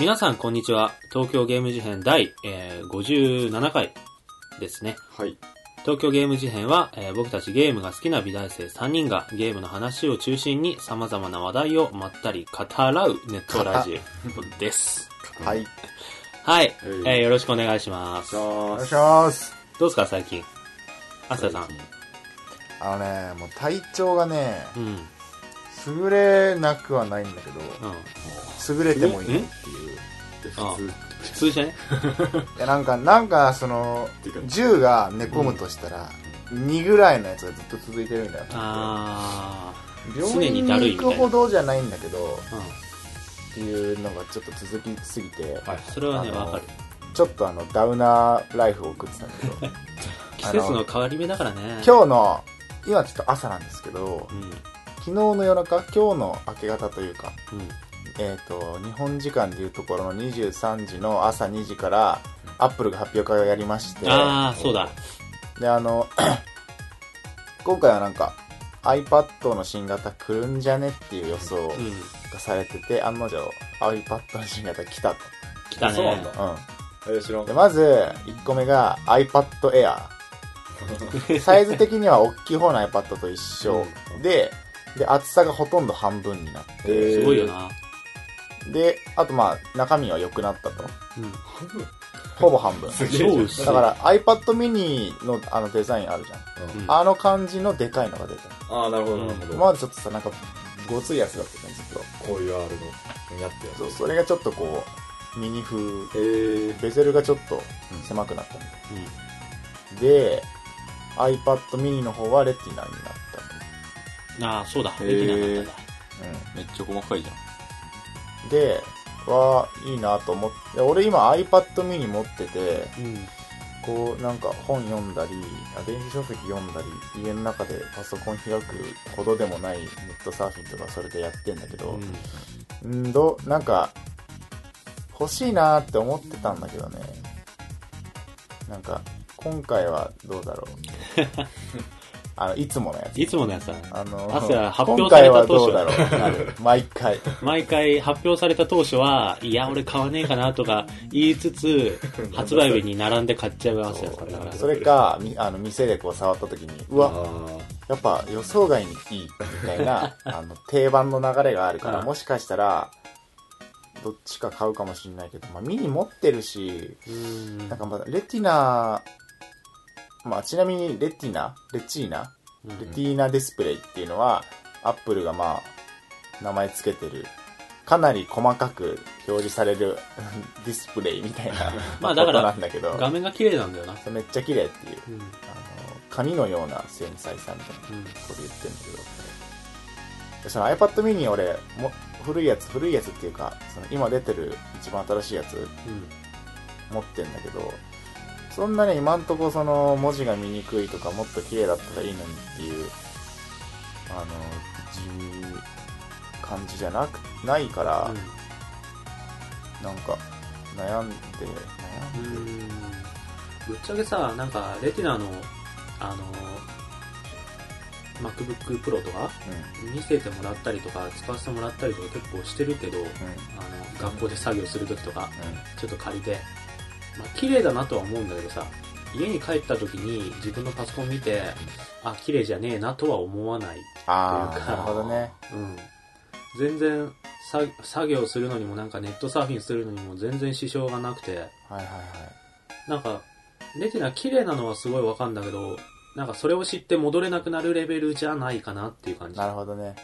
皆さんこんにちは。東京ゲーム事変第、えー57回ですね。はい。東京ゲーム事変は、えー僕たちゲームが好きな美大生3人がゲームの話を中心に様々な話題をまったり語らうネットラジオです。はい。はい、はいえーよろしくお願いします。おお願いします。どうですか最近？アスヤさん。あのね、もう体調がね、うん。うん。優れなくはないんだけど、優れてもいないっていう。あ普通。普通じゃね？いや、なんか、なんか、そのていうか、10が寝込むとしたら、2ぐらいのやつがずっと続いてるんだよ。あ病常に院に行くほどじゃないんだけど、ー。うん。っていうのがちょっと続きすぎて、はい。それはね、あのわかる。ちょっとあの、ダウナーライフを送ってたんだけど、季節の変わり目だからね。今日の、今ちょっと朝なんですけど、うん。昨日の夜中、今日の明け方というか、うん。えっ、と、日本時間でいうところの23時の朝2時から、アップルが発表会をやりまして、ああ、そうだ。で、あの、今回はなんか、iPad の新型来るんじゃねっていう予想うん。がされてて、案の定、iPad の新型来た来たね。そうなんだうんん。で、まず、1個目が iPad Air。サイズ的には大きい方の iPad と一緒で、で、厚さがほとんど半分になって、えーすごいよな。で、あとまあ、中身は良くなったと。うん。ほぼ半分。だから iPad mini のあのデザインあるじゃん。うんうんあの感じのでかいのが出た。ああ、なるほど、なるほど。今までちょっとさ、なんか、ごついやつだったね、ずっと。こういう R のやってやつ。そう、それがちょっとこう、ミニ風、えー、ベゼルがちょっと狭くなったみたい。で、iPad mini の方はレティナになっうん。ああ、そうだ。へーできなかったんだ。た。めっちゃ細かいじゃん。で、は、いいなと思って、俺今 iPad mini 持ってて、うん。こう、なんか本読んだり、電子書籍読んだり、家の中でパソコン開くほどでもないネットサーフィンとかそれでやってんだけど、うん、ど、なんか、欲しいなーって思ってたんだけどね。なんか、今回はどうだろう。あの、いつものやつ。いつものやつだね。あの、アスヤ発今表され回はた当初どうだろう。毎回。毎回発表された当初は、いや、俺買わねえかなとか言いつつ、発売日に並んで買っちゃうわけだから。それか、みあの、店でこう触った時に、うわ、あやっぱ予想外にいいみたいな あの定番の流れがあるから、うんもしかしたらどっちか買うかもしれないけど、まあ、ミニ持ってるしうんなんかまだレティナ、まあ、ちなみにレティナ？レチーナ？うんレティーナディスプレイっていうのは、アップルがまあ名前つけてるかなり細かく表示される ディスプレイみたいな まあだからことなんだけど画面が綺麗なんだよな。めっちゃ綺麗っていううん。あの紙のような繊細さみたいなうん。こと言ってるんだけどでその iPad mini 俺も古いやつ古いやつっていうかその今出てる一番新しいやつうん。持ってんだけどそんなに今んとこその文字が見にくいとかもっと綺麗だったらいいのにっていうあのじ感じじゃなくないから、なんか悩んでう悩んで、ん。ぶっちゃけさ、なんか、レティナの、あの、MacBook Pro とか見せてもらったりとか、使わせてもらったりとか結構してるけど、うん。うんあの、学校で作業するときとか、うん。ちょっと借りて、まあ、綺麗だなとは思うんだけどさ、家に帰った時に自分のパソコン見て、あ、綺麗じゃねえなとは思わない。というかああなるほどねうん。全然、さ作業するのにもなんかネットサーフィンするのにも全然支障がなくて、はいはいはいなんか、レティナ綺麗なのはすごいわかんだけど、なんかそれを知って戻れなくなるレベルじゃないかなっていう感じ。なるほどね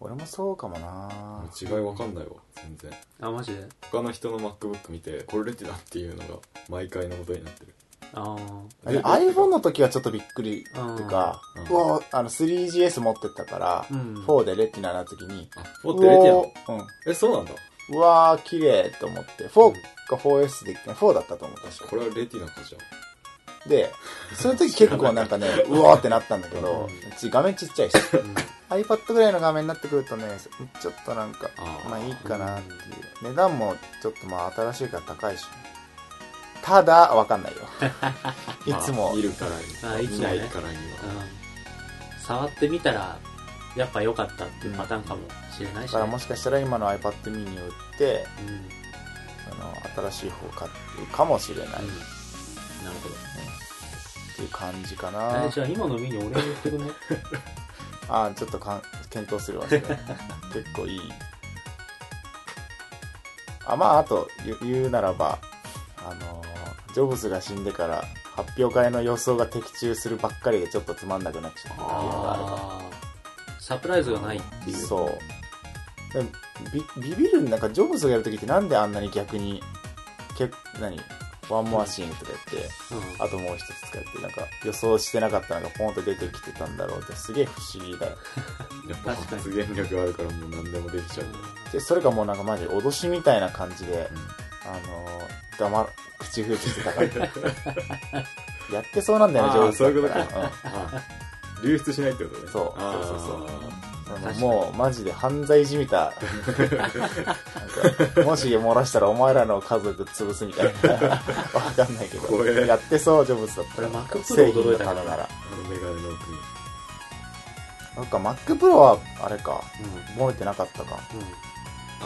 俺もそうかもな違いわかんないわ、全然。あ、マジで？他の人の MacBook 見て、これレティナっていうのが毎回のことになってる。ああれ iPhone の時はちょっとびっくりっていうか、ううんわあの 3GS 持ってたから、あ。うん。4でレティナな時に、あ、持ってレティうおーうん。ナえ、そうなんだ。うわー、綺麗と思って、4か 4S で、4だったと思う、確か。これはレティナかじゃん。で、その時結構なんかね、うわーってなったんだけど、ち画面ちっちゃいし、うん iPad ぐらいの画面になってくるとね、ちょっとなんか、まあいいかなっていう。値段もちょっとまあ新しいから高いし。ただ、わかんないよ。いつもまあ見るからに。見あいつもねないからには。うん触ってみたら、やっぱ良かったっていうパターンかもしれないし、ね。だからもしかしたら今の iPad mini を売って、その新しい方買ってるかもしれない、うん。なるほど。っていう感じかえなじゃあ今のミニお礼言ってくんね。ああちょっとかん検討するわそれ。結構いい。あまああと言うならばあのージョブズが死んでから発表会の予想が的中するばっかりでちょっとつまんなくなっちゃったっていうのがある。かあーサプライズがないっていう。そう。ビビビるんなんかジョブズがやるときってなんであんなに逆にけ何？ワンモアシーンとかやって、うん。あともう一つ使ってなんか予想してなかったのがポンと出てきてたんだろうってすげえ不思議だよやっぱ確かに発言力あるからもう何でもできちゃう。でそれがもうなんかマジ脅しみたいな感じで、うんあのー、黙る口封じしてたからやってそうなんだよね上手そういうことか。だったらあ流出しないってことね。そうそうそうそうう。あのもうマジで犯罪じみた。もし漏らしたらお前らの家族潰すみたいな。わかんないけど。やってそうジョブズだったら。これ Mac Pro 製品の驚いたから。なら。あのメガネの奥に。なんか Mac Pro はあれか。うん。漏れてなかったか。うん。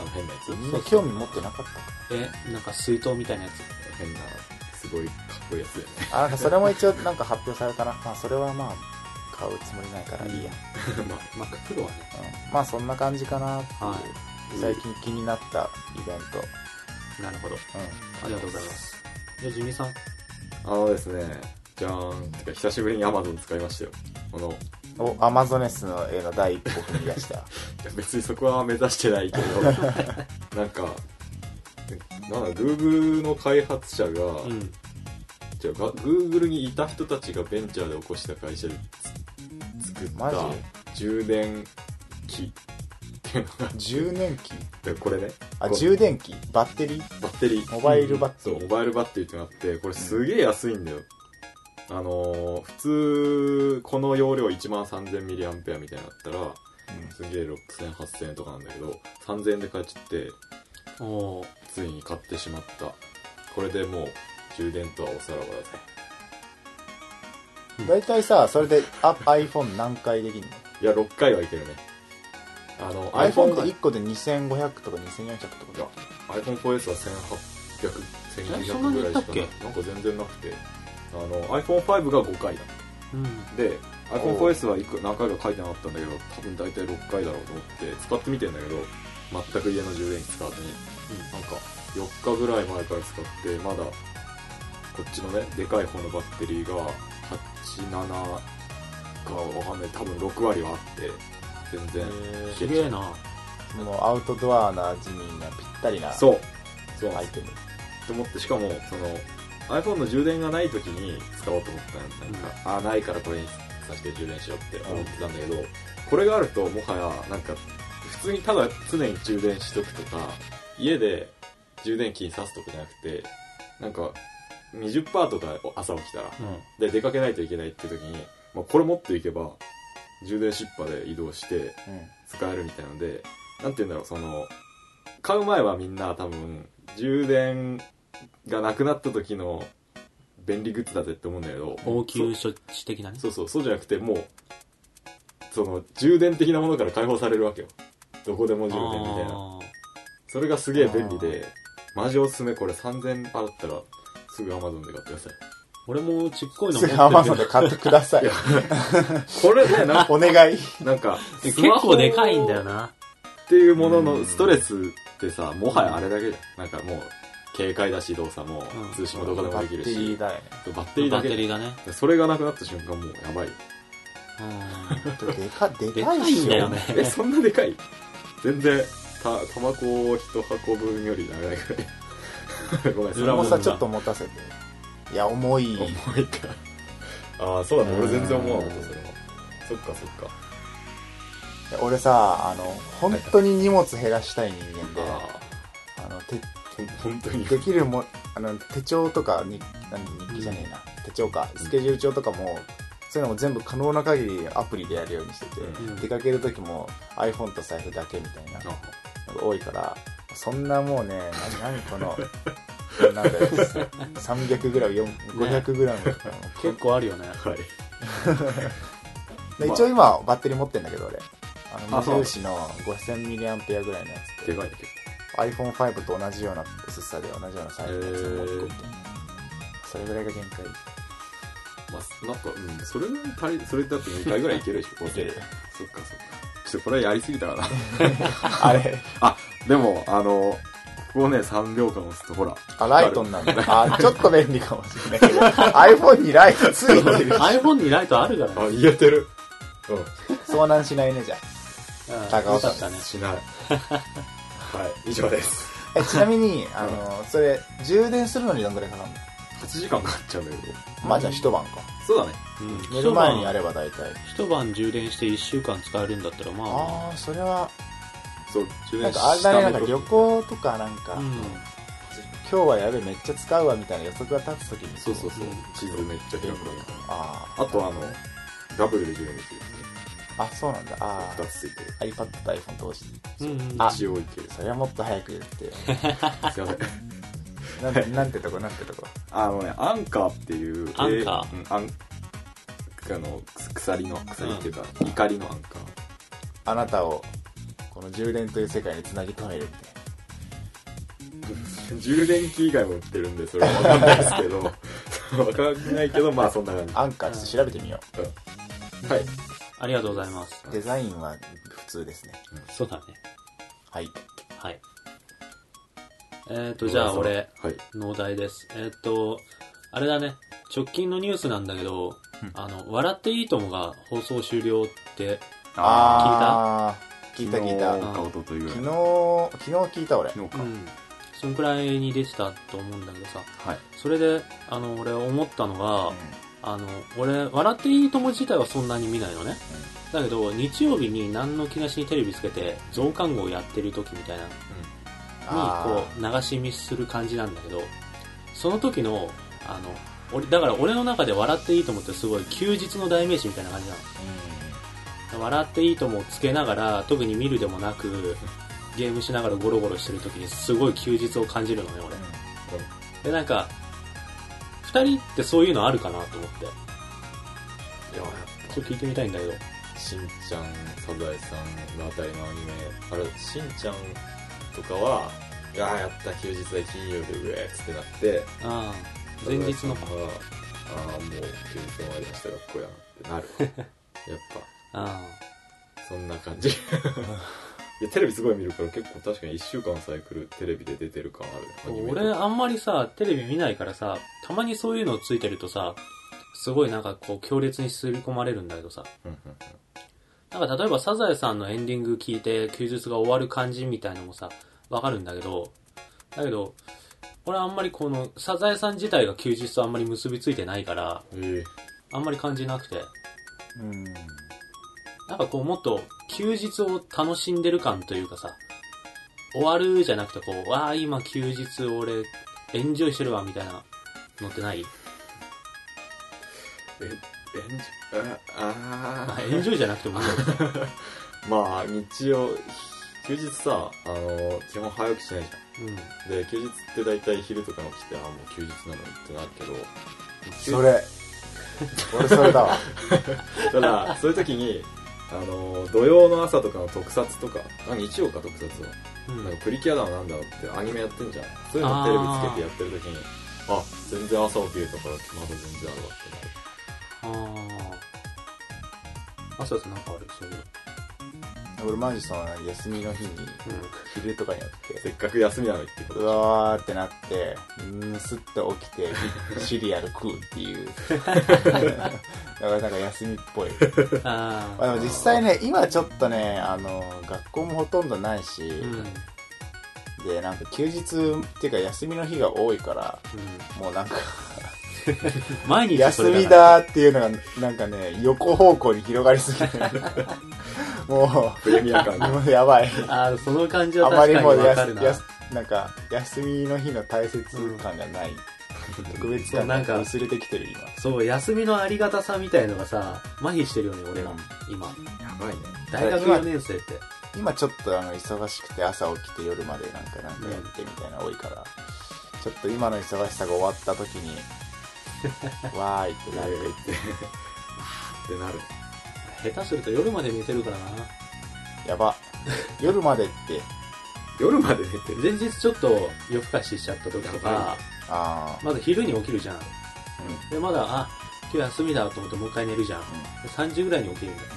あの変なやつ？みん。な興味持ってなかったか。え、なんか水筒みたいなやつ？変な、すごいかっこいいやつだよね。あなんかそれも一応なんか発表されたな。まあそれはまあ買うつもりないからいいや、まあ、Mac Pro はね。うん、まあそんな感じかなっていう、は最近気になったイベント、い。なるほど。うありがとうございます。じゃあ、ジミさん。あのですね、じゃーん。てか、久しぶりに Amazon 使いましたよ。この、ん、おアマゾネスの絵の第一歩踏み出したいや 別にそこは目指してないけど、なんか、なんだ、Google の開発者が、うん。じゃあ、が Google にいた人たちがベンチャーで起こした会社でつ作っマジ？た充電器っていうのが、充電器？でこれね、あ充電器？バッテリー？バッテリー。モバイルバッテリー、そう、モバイルバッテリーってのがあって、これすげえ安いんだよ。あのー普通、この容量1万 3000mAh みたいなのだったら、すげえ6000、8000円とかなんだけど、3000円で買っちゃって。ついに買ってしまった。これでもう、充電とはおさらばだぜ。大体さそれであ iPhone 何回できるの？いや、6回はいけるね。あの、iPhone がって1個で2500とか2400とかいや iPhone4S は1800、えそんな1900にぐらいしかないいったっけなんか全然なくて。あの、iPhone5 が5回だ。うん。で iPhone4S はいく何回か書いてなかったんだけど多分大体6回だろうと思って使ってみてんだけど全く家の充電器使わずに、なんか4日ぐらい前から使ってまだこっちのねでかい方のバッテリーが87かわかんない。多分6割はあって全然。えー、すげえな。もうアウトドアな地にはぴったりなそう。そう。アイテム。と思ってしかもその iPhone の充電がない時に使おうと思ったんなんか、ああないからこれにさせて充電しようって思ってたんだけど、これがあるともはやなんか普通にただ常に充電しとくとか家で充電器に挿すとかじゃなくてなんか20%とか朝起きたらうん。で出かけないといけないっていう時に、まあ、これ持っていけば充電しっぱで移動してうん使えるみたいなので、なんて言うんだろう、その、買う前はみんな多分、充電がなくなった時の便利グッズだぜって思うんだけど、応急処置的なね。そうそう、そうじゃなくて、もう、その、充電的なものから解放されるわけよ。どこでも充電みたいな。あそれがすげえ便利で、マジおすすめ、これ3000あったら、すぐ Amazon で買ってください。ー俺もちっこいのす持ってるけどぐアマゾンで買ってくださいこれね、な お願いなんか、結構でかいんだよな。っていうもののストレスってさ、もはやあれだけじゃん。なんかもう、軽快だし動作もうん、通信もどこでもバッテできるし、リーだよねバッテリーバだけッテリーがね。それがなくなった瞬間もうやばい。うん。でかででかかいっしょいんだよね。え、そんなでかい？全然、た、タバコを一箱分より長いくらい。ごめん、それはもさちょっと持たせていや重い重いか。ああ、そうだね。俺全然思わなかった、うんそれは。そっかそっか。俺さあの本当に荷物減らしたい人間でああのて本当に？できるもあの手帳とかに何日記じゃねえな、手帳かスケジュール帳とかも、そういうのも全部可能な限りアプリでやるようにしてて、うん出かける時も iPhone と財布だけみたいなのが多いからそんなもうねな何このなんだよ 300g、500g とかも結構あるよね。はい。で一応今バッテリー持ってんだけど俺。あの無印の 5000mAh ぐらいのやつ。でかい。ね、結 iPhone5 と同じような薄さで同じようなサイズのやつをもう一個みたいなそれぐらいが限界。まあ、なんか、うん、それぐらい足り、それだって2回ぐらいいけるでしょ、いける。そっかそっか。ちょっとこれはやりすぎたかな。あれ。あ、でも、あの、ここをね、3秒間押すと、ほら。あライトになるんだあちょっと便利かもしれないけど iPhone にライトついてる iPhone にライトあるからね。あ、言えてる。う遭難しないねじゃうん高尾さんよかったねん。。しない。はい、以上です。あえちなみにあのそれ充電するのにどんぐらいかかるの？8時間かかっちゃうんだけど。まあじゃあ一晩かそうだね。うん寝る前にやれば大体一晩充電して1週間使えるんだったらまあ、ああそれはそう、充電なんかあれだねなんか旅行とかなんか、うん。今日はやべえめっちゃ使うわみたいな予測が立つ時にそうそうそううん。地図めっちゃ開くから。ああとあの、ダブルで充電できるああそうなんだあ2つついてる。あ iPad と iPhone 同時にうんうん。あ一応いける。それはもっと早く言ってよ すいません。なんてなんてとこなんてとこ？あのね、アンカーっていう、アンカーえうんアン、あの、く鎖の、鎖っていうか、怒りのアンカー。あなたをこの充電という世界につなぎ止めるみたい充電器以外も売ってるんで、それはわかんないですけど、わかんないけど、まあそんな感じ。なアンカーちょっと調べてみよはい。ありがとうございます。うデザインは普通ですねそうだね。はいはい。えっ、と、じゃあ俺、はい。のお題です。えっ、と、あれだね。直近のニュースなんだけど、うんあの、笑っていいともが放送終了って、ああ聞いた聞いた昨日か一昨日ぐらい。昨日昨日聞いた俺昨日か。うん。そんくらいに出てたと思うんだけどさ、はい。それで、あの、俺思ったのが、あの、俺、笑っていいとも自体はそんなに見ないのね。だけど、日曜日に何の気なしにテレビつけて、増刊号やってる時みたいな、に、あこう、流し見する感じなんだけど、その時の、あの、俺、だから俺の中で笑っていいと思ってすごい休日の代名詞みたいな感じなの。笑っていいともつけながら、特に見るでもなく、ゲームしながらゴロゴロしてる時にすごい休日を感じるのね、俺。で、なんか、二人ってそういうのあるかなと思って。いや、ちょっと聞いてみたいんだけど。しんちゃん、サザエさんのあたりのアニメ、あれ、しんちゃんとかは、いやーやった、休日で金曜でうえーっつってなって、ああ、前日のか。サザエさんはああ、もう休日終わりました、学校やなってなる。やっあぱ、そんな感じ。いや、テレビすごい見るから結構確かに1週間のサイクルテレビで出てる感ある。俺、あんまりさ、テレビ見ないからさ、たまにそういうのついてるとさ、すごいなんかこう強烈に吸い込まれるんだけどさ、うんうんうん。なんか例えばサザエさんのエンディング聞いて休日が終わる感じみたいなのもさ、わかるんだけど、だけど、俺あんまりこのサザエさん自体が休日とあんまり結びついてないから、え。あんまり感じなくて、うんなんかこうもっと休日を楽しんでる感というかさ、終わるじゃなくてこう、わあ今休日俺エンジョイしてるわみたいなのってない？え、エンジあああエンジョイじゃなくてもいい。まあ、日曜、休日さ、あの、基本早起きしないじうん。ゃん。で、休日って大体昼とかに起きて、あもう休日なのにってなるけど、それ。俺それだわ。ただ、そういう時に、あの、土曜の朝とかの特撮とか、あ、日曜か特撮は。うんなんかプリキュアだのなんだろうってアニメやってんじゃん。そういうのテレビつけてやってる時に、あ、全然朝起きれたから、まだ全然あるわってなる。ああ。あ、そうそう、なんかある、そういう俺マジその休みの日にの。昼とかに起きてせっかく休みなのにってことうわーってなってうんすっと起きて シリアル食うっていう だからなんか休みっぽいうん。あまあでも実際ね今ちょっとねあの学校もほとんどないし、うん。でなんか休日っていうか休みの日が多いからもうなんかうん。毎日そ休みれだだっていうのがなんかね横方向に広がりすぎて もプレミア感うが。も うやばい。ああ、その感じはあま確かにわかるな。すやすなんか休みの日の大切感がない、特別感なんかが薄れてきてる今そう、休みのありがたさみたいのがさ、麻痺してるよね、俺が。今。やばいね。大学4年生って。今ちょっとあの忙しくて朝起きて夜までなんかなんかやってみたいなの多いから、ちょっと今の忙しさが終わった時に わーいってなるって、ってなる。下手すると夜まで寝てるからな。やば 夜までって夜まで寝てる。前日ちょっと夜更かししちゃった時とか、あまず昼に起きるじゃん。あ。で、まだ、あ、今日休みだと思ってもう一回寝るじゃん。で3時ぐらいに起きるんだよ。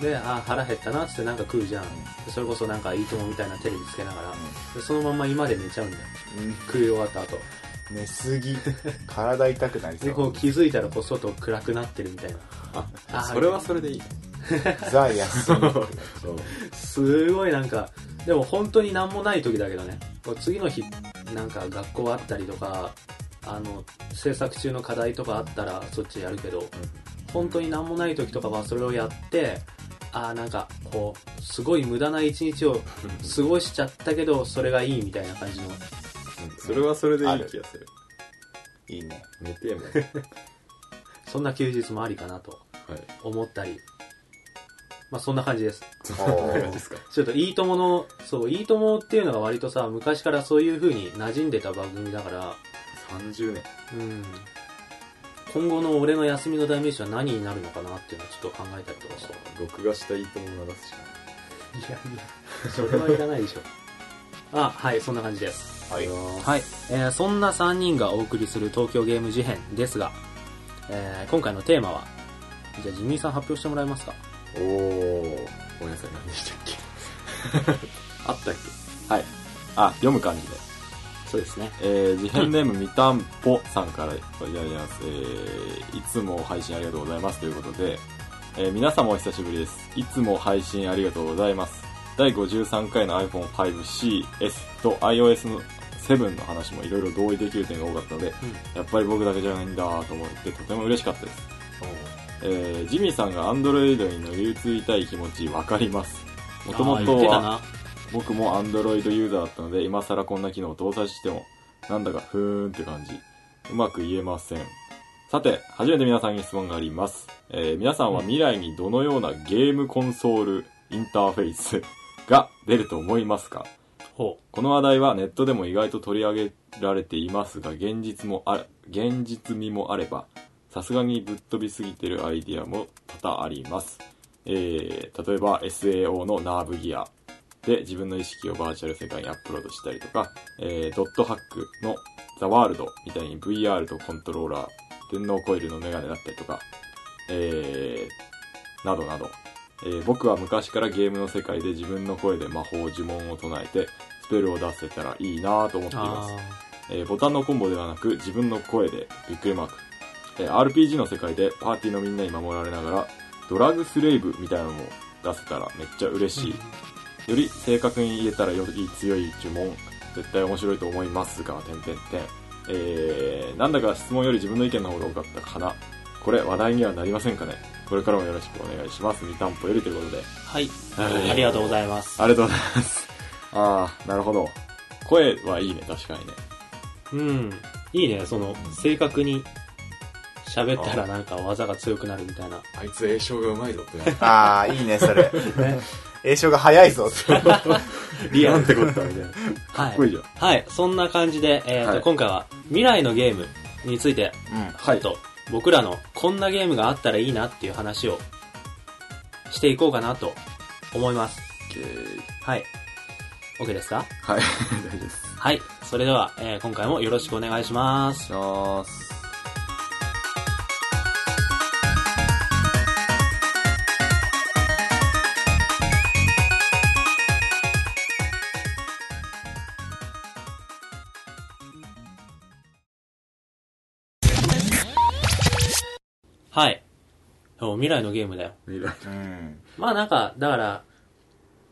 で、あ、腹減ったなっつってなんか食うじゃん。でそれこそなんかいいともみたいなテレビつけながら、でそのまま今で寝ちゃうんだよ。うん。うん。食い終わった後。寝すぎ。体痛くなりそで、こうう。気づいたらこう外暗くなってるみたいな。ああ、それはそれでいい。ザ・休み。すごいなんか、でも本当になんもない時だけどね、こう次の日、なんか学校あったりとか、あの、制作中の課題とかあったらそっちやるけど、本当になんもない時とかはそれをやって、あーなんかこう、すごい無駄な一日を過ごしちゃったけど、それがいいみたいな感じの。うんそれはそれでいい気がする。いいね。寝ても。そんな休日もありかなとはい。思ったり。まあそんな感じです。そんな感じですか。ちょっといいともの、そう、いいともっていうのが割とさ、昔からそういう風に馴染んでた番組だから、30年。うん。今後の俺の休みの代名詞は何になるのかなっていうのをちょっと考えたりとかして。録画したいいとも流すしかいやいや、それはいらないでしょ。あ、はい、そんな感じです。はい。はい、えーそんな3人がお送りする東京ゲーム事変ですが、えー今回のテーマは、じゃあジミーさん発表してもらえますか？おー。ごめんなさい、何でしたっけ？あったっはい。あ、読む感じで。そうですね。えー、事変ネームみたんぽさんからいただきます。えー、いつも配信ありがとうございますということで、えー、皆様お久しぶりです。いつも配信ありがとうございます。第53回の iPhone5CS と iOS の7の話もいろいろ同意できる点が多かったので、やっぱり僕だけじゃないんだと思ってとても嬉しかったです。えー、ジミーさんが Android に乗り移りたい気持ちわかります。もともとは。僕も Android ユーザーだったので、今更こんな機能を搭載しても、なんだかふーんって感じ。うまく言えません。さて、初めて皆さんに質問があります。えー皆さんは未来にどのようなゲームコンソールインターフェースが出ると思いますか？ほこの話題はネットでも意外と取り上げられていますが、現実もあ、現実味もあれば、さすがにぶっ飛びすぎてるアイディアも多々あります。えー、例えば SAO のナーブギアで自分の意識をバーチャル世界にアップロードしたりとか、えー、ドットハックのザワールドみたいに VR とコントローラー、電脳コイルのメガネだったりとか、えー、などなど、えー僕は昔からゲームの世界で自分の声で魔法呪文を唱えてスペルを出せたらいいなぁと思っています。あ。えーボタンのコンボではなく自分の声でびっくりマーク、えー RPG の世界でパーティーのみんなに守られながらドラッグスレイブみたいなのも出せたらめっちゃ嬉しい、より正確に言えたらより強い呪文絶対面白いと思いますが点々点えー、なんだか質問より自分の意見の方が多かったかな。これ話題にはなりませんかね？これからもよろしくお願いしますみたんぽよりということではい。はいありがとうございます。ありがとうございますああなるほど声はいいね確かにねうん。いいね、その、正確に喋ったらなんか技が強くなるみたいな。あいつ栄唱がうまいぞってな。ああ、いいね、それ。栄唱が早いぞって。リアルなんてこったみたいなはかっこいいじゃんはい。そんな感じで、えーとはい今回は未来のゲームについて、うん。ちょっと僕らのこんなゲームがあったらいいなっていう話をしていこうかなと思います。はい。OK ですか？はい 大丈夫ですはい。それでは、えー今回もよろしくお願いします。しますはい。そう未来のゲームだよ。未来うん。まあなんか、だから、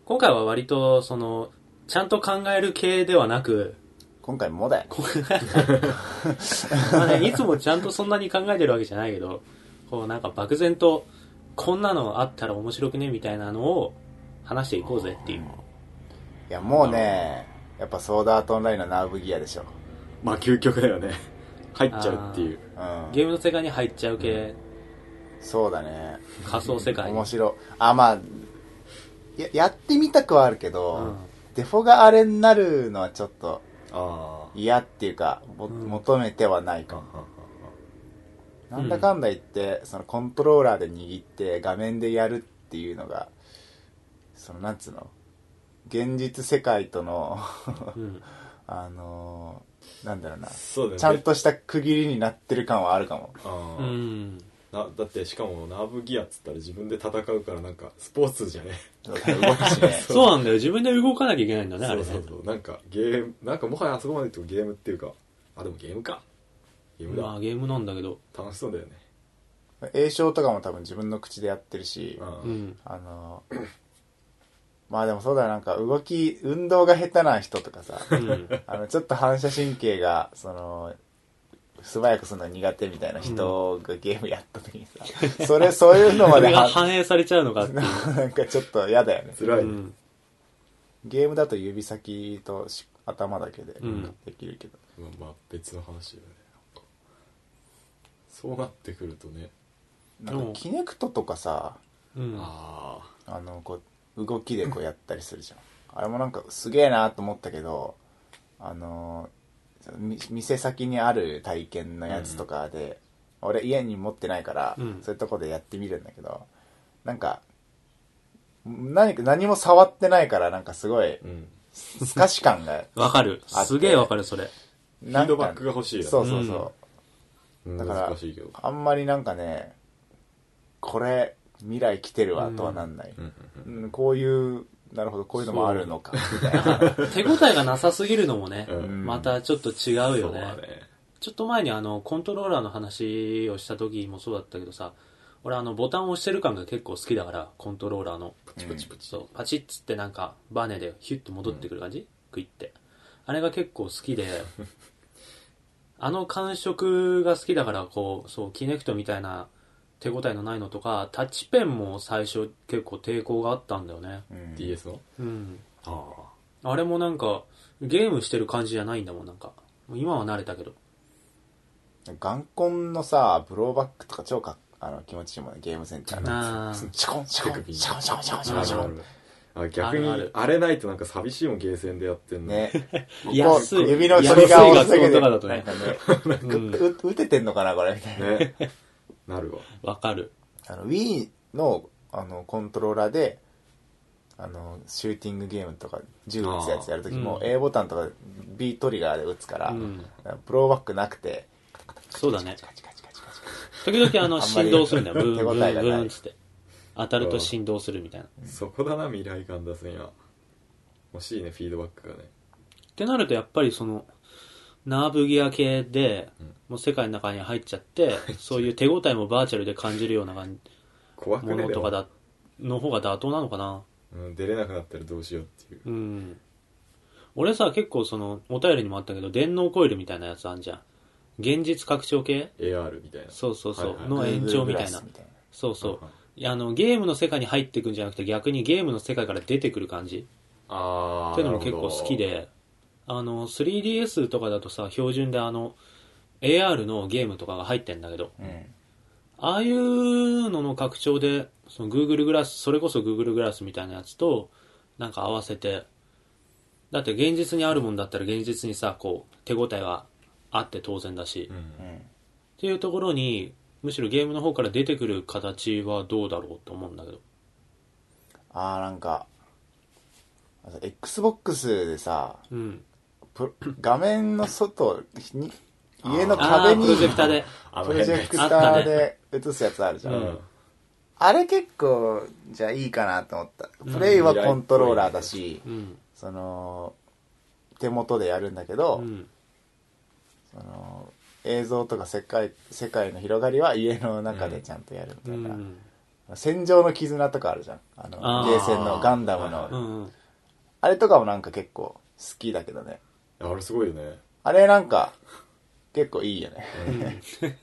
今回は割と、その、ちゃんと考える系ではなく、今回もだよ。まあね、いつもちゃんとそんなに考えてるわけじゃないけど、こうなんか漠然と、こんなのあったら面白くねみたいなのを話していこうぜっていう。いや、もうね、やっぱソードアートオンラインのナーブギアでしょ。まあ究極だよね入っちゃうっていううん。ゲームの世界に入っちゃう系、そうだね。仮想世界に。面白い。あ、まあ、や、やってみたくはあるけど、うんデフォがあれになるのはちょっとあ嫌っていうか、もうん求めてはないかも。なんだかんだ言って、そのコントローラーで握って画面でやるっていうのが、そのなんつうの？現実世界との、うん。あのーなんだろうな、ねちゃんとした区切りになってる感はあるかも。うん。なだってしかもナーブギアっつったら自分で戦うからなんかスポーツじゃね動くしね。そうなんだよ。自分で動かなきゃいけないんだね、あれね。そうそうそうなんかゲームなんかもはやあそこまで言うとゲームっていうかあでもゲームかゲームだ、まあゲームなんだけど。楽しそうだよね栄唱とかも多分自分の口でやってるし、ううんん。あのー まあでもそうだよなんか動き、運動が下手な人とかさ、うん。あの、ちょっと反射神経が、その、素早くするの苦手みたいな人がゲームやった時にさ、それ、そういうのまでは、反映されちゃうのかって。なんかちょっと嫌だよね。辛い、うん。ゲームだと指先とし頭だけでうんできるけど。まあ、まあ別の話だよねそうなってくるとねなんかキネクトとかさ、うん。ああの、こう、動きでこうやったりするじゃん。あれもなんかすげえなと思ったけど、あの、み店先にある体験のやつとかで、俺家に持ってないから、うん。そういうとこでやってみるんだけど、なんか、何か、何も触ってないから、なんかすごいあ、うん。透かし感が、わかる。すげえわかる、それ。なんかフィードバックが欲しいよね。そうそうそう。うん。だから難しいけど。あんまりなんかね、これ、未来来てるわとはなんない。うん。うん。うんこういう、なるほど、こういうのもあるのか、みたいな。手応えがなさすぎるのもね、うんまたちょっと違うよね。そうだねちょっと前にあの、コントローラーの話をした時もそうだったけどさ、俺あの、ボタンを押してる感が結構好きだから、コントローラーの。プチプチプチそう、パチッつってなんか、バネでヒュッと戻ってくる感じ、グイって。あれが結構好きで、あの感触が好きだから、こう、そう、キネクトみたいな手応えのないのとか、タッチペンも最初結構抵抗があったんだよね。うん DS のうん。ああれもなんか、ゲームしてる感じじゃないんだもん、なんか。今は慣れたけど。眼コンのさ、ブローバックとか超かあの気持ちいいもんね、ゲームセンターの。あーシャコン、シャコン、シャコン、シャコン、シャコン、シャコン、シャコン。あ逆にあるあるあれないとなんか寂しいもんゲーセンでやってんのね。ここ安い指のトリガーを押すだけで、安い学校とかだとねなんか打ててんのかな、これ、みたいな。ねなるわわかる。あの、Wii の、あの、コントローラーで、あの、シューティングゲームとか、銃撃つやつやるときも、うん A ボタンとか B トリガーで撃つから、うんプローバックなくて、そうだね。カチカチカチカチ時々あの、あんまり振動するんだよ。ブーン、ブーン、手応えがないブーンっつって。当たると振動するみたいな。っそこだな未来感出すには欲しいねフィードバックがねてなるとやっぱりその、ナーブギア系で、もう世界の中に入っちゃって、そういう手応えもバーチャルで感じるような感じ、怖くねでもものとかだ、の方が妥当なのかな。うん、出れなくなったらどうしようっていううん。俺さ、結構その、お便りにもあったけど、電脳コイルみたいなやつあんじゃん。現実拡張系？AR みたいなそうそうそう。はいはいの延長みたいな。そうそうはいはい。いやあの、ゲームの世界に入っていくんじゃなくて逆にゲームの世界から出てくる感じああっていうのも結構好きで、あの、3DS とかだとさ、標準であの、AR のゲームとかが入ってんだけど、うん。ああいうのの拡張で、その Google グラス、それこそ Google グラスみたいなやつと、なんか合わせて、だって現実にあるもんだったら現実にさ、こう、手応えがあって当然だし、うんうん。っていうところに、むしろゲームの方から出てくる形はどうだろうと思うんだけど。あーなんか、Xbox でさ、うん。プ画面の外に、家のああ、壁にプロジェクターで。プロジェクターで映すやつあるじゃん。うんあれ結構、じゃあいいかなと思った。プレイはコントローラーだし、うん。その、手元でやるんだけど、うん。その映像とか世界世界の広がりは家の中でちゃんとやるうみたいな、ん。戦場の絆とかあるじゃんあのゲーセンのガンダムの、うん。あれとかもなんか結構好きだけどねあれすごいよね。あれなんか結構いいよね。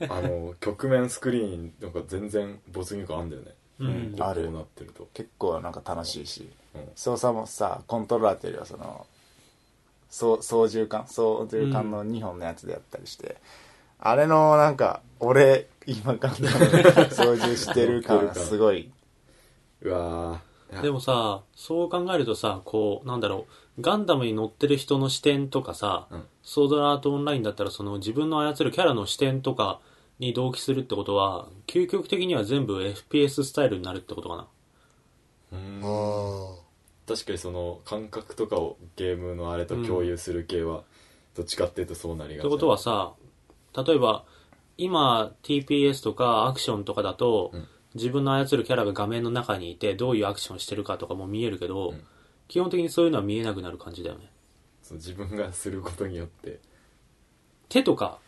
あの局面スクリーンなんか全然没入感あんだよね。うん。ある。こうなってると。結構なんか楽しいし。うん。操作もさコントローラーというよりはその操操縦桿操縦桿の2本のやつでやったりして、あれのなんか俺今ガンダム操縦してる感がすごい。うわー。でもさ、そう考えるとさ、こう、なんだろう、ガンダムに乗ってる人の視点とかさ、うん。ソードアートオンラインだったらその自分の操るキャラの視点とかに同期するってことは、究極的には全部 FPS スタイルになるってことかな。うん。確かにその感覚とかをゲームのあれと共有する系は、どっちかっていうとそうなりがち。ってことはさ、例えば、今 TPS とかアクションとかだと、うん。自分の操るキャラが画面の中にいて、どういうアクションしてるかとかも見えるけど、ん基本的にそういうのは見えなくなる感じだよね。その自分がすることによって手とか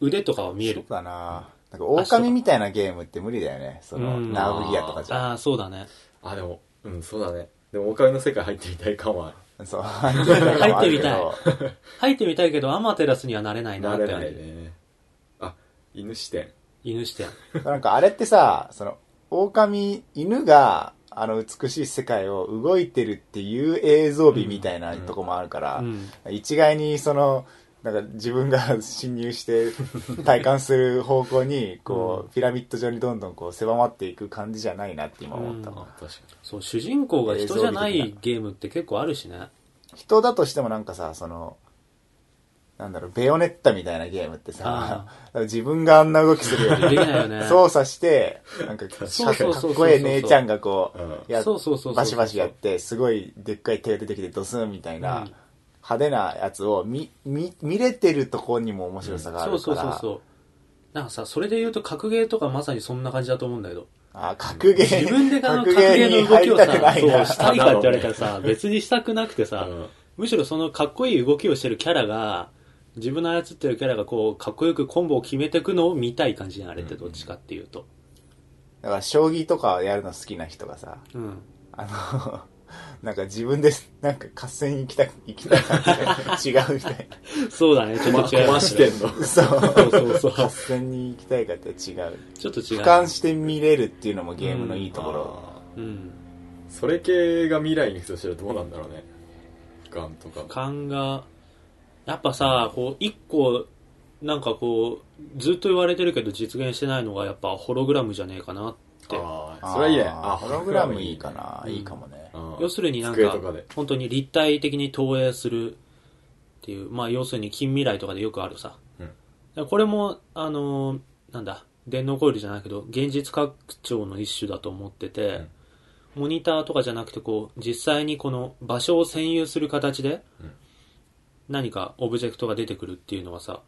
腕とかは見えるそう。だななんか狼みたいなゲームって無理だよね。その、うんナーブギアとかじゃ。ああ、そうだね。あでもうんそうだねでも狼の世界入ってみたい感はあそう。入ってみたいあるけど入ってみたいけど、アマテラスにはなれないないなって感じ。ねあ犬視点犬視点。なんかあれってさ、その、狼、犬が、あの美しい世界を動いてるっていう映像美みたいなとこもあるから、うん。一概にその、なんか自分が侵入して体感する方向に、こう、ピラミッド上にどんどんこう狭まっていく感じじゃないなって今思ったわ。あ確かそう、主人公が人じゃないゲームって結構あるしね。人だとしてもなんかさ、その、なんだろう、ベヨネッタみたいなゲームってさあ、自分があんな動きするよりできないよね。操作して、なんか、か そうそうそうそうっこいい姉ちゃんがこうんう、やそうそうそうそうバシバシやって、すごいでっかい手が出てきてドスンみたいな、うん派手なやつを見、見、見れてるとこにも面白さがあそうるから、そうそうそう。なんかさ、それで言うと格ゲーとかまさにそんな感じだと思うんだけど。あ、格ゲー。自分であの格格ゲゲーの動きをさ、そう、したいかって言われたらさ、別にしたくなくてさ、うんむしろそのかっこいい動きをしてるキャラが、自分の操ってるキャラがこう、かっこよくコンボを決めていくのを見たい感じじゃん、あれってどっちかっていうと。だから、将棋とかやるの好きな人がさ、うん。あの、なんか自分で、なんか合戦行きた、行きたい感じが違うみたいな。そうだね、ちょっと違う。駒視点のそう。そうそうそう。合戦に行きたいかって違う。ちょっと違う。俯瞰して見れるっていうのもゲームのいいところ。あうん。ーそれ系が未来に行くとしたらどうなんだろうね俯瞰とか俯瞰が、やっぱさ、こう、一個、なんかこう、ずっと言われてるけど実現してないのがやっぱホログラムじってって。ああそれはいいねあーホログラムいいかな。うん。いいかもね。うん。要するになんかかで、本当に立体的に投影するっていう、まあ要するに近未来とかでよくあるさ。うん。これも、あのーなんだ、電脳コイルじゃないけど、現実拡張の一種だと思ってて、モニターとかじゃなくてこう、実際にこの場所を占有する形でうん、何かオブジェクトが出てくるっていうのはさ、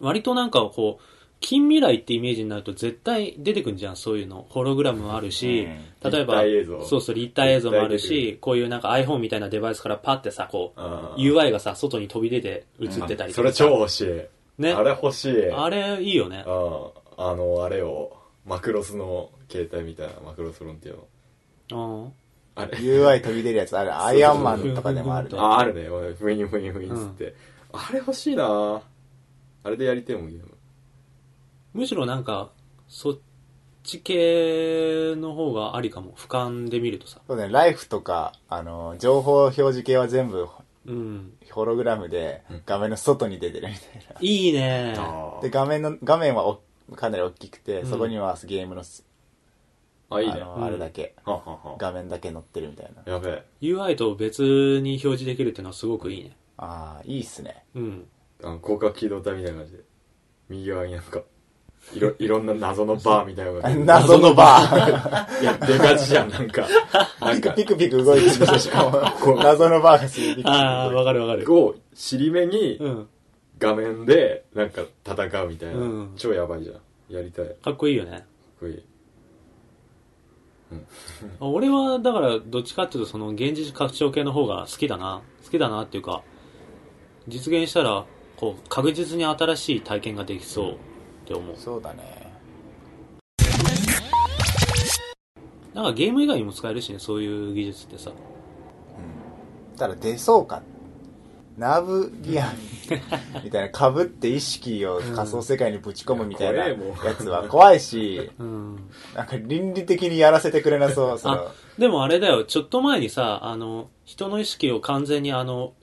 割となんかこう、近未来ってイメージになると絶対出てくるじゃん、そういうの。ホログラムもあるし、う例えば、そうそう、立体映像もあるし、こういうなんか iPhone みたいなデバイスからパッてさ、こう、UI がさ、外に飛び出て映ってたりそれとかさ。超欲しい。ね。あれ欲しい。あれいいよね。うん。あのあれをマクロスの携帯みたいなマクロスフロンティアの。うん。あれ UI 飛び出るやつある。アイアンマンとかでもあるね。ああるねふいにふいにふいにつって、あれ欲しいなあれでやりてえもんゲームむしろなんか、そっち系の方がありかも。俯瞰で見るとさ。そうだね、ライフとか、あの、情報表示系は全部うん。ホログラムで画面の外に出てるみたいな。いいね。で、画面の、画面はおかなり大きくて、うんそこにはゲームのす、あいいねああれだけ、画面だけ載ってるみたいな。やべえ UI と別に表示できるっていうのはすごくいいね。ああ、いいっすね。うん。あの広角機動隊みたいな感じで右側になんかいろ いろんな謎のバーみたいなのが 謎のバー。いや出がちじゃんなんかなんかピクピク動いてるでしかも。謎のバーがすげえピクピクああ、わかるわかる。こう尻目にうん。画面でなんか戦うみたいな、うん超やばいじゃんやりたいかっかっこいいよね。こいい俺は、だから、どっちかっていうと、その、現実拡張系の方が好きだな。好きだなっていうか、実現したら、こう、確実に新しい体験ができそうって思う。そうだね。なんかゲーム以外にも使えるしね、そういう技術ってさ。ただ出そうか。ナーブギアみたいな被って意識を仮想世界にぶち込むみたいなやつは怖いし、うん。なんか倫理的にやらせてくれなそう。そでもあれだよ、ちょっと前にさ、あの、人の意識を完全にあの、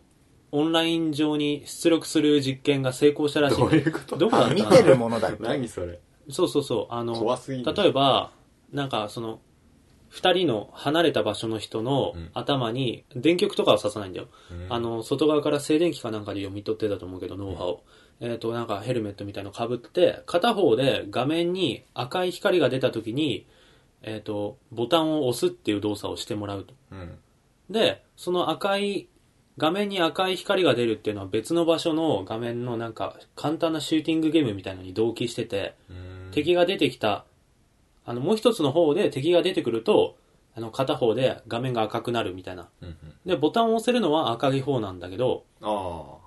オンライン上に出力する実験が成功したらしいんどう。いうこと？どこだ見てるものだっけ？何それ？そうそうそう。あの、怖すぎる例えば、なんかその、二人の離れた場所の人のうん頭に電極とかは刺さないんだよ。うんあの、外側から静電気かなんかで読み取ってたと思うけど、脳波を。えっ、と、なんかヘルメットみたいの被って、片方で画面に赤い光が出た時に、えっ、と、ボタンを押すっていう動作をしてもらうと。うんで、その赤い、画面に赤い光が出るっていうのは別の場所の画面のなんか簡単なシューティングゲームみたいのに同期してて、敵が出てきた、あの、もう一つの方で敵が出てくると、あの、片方で画面が赤くなるみたいな。うんうん。で、ボタンを押せるのは赤い方なんだけど、あ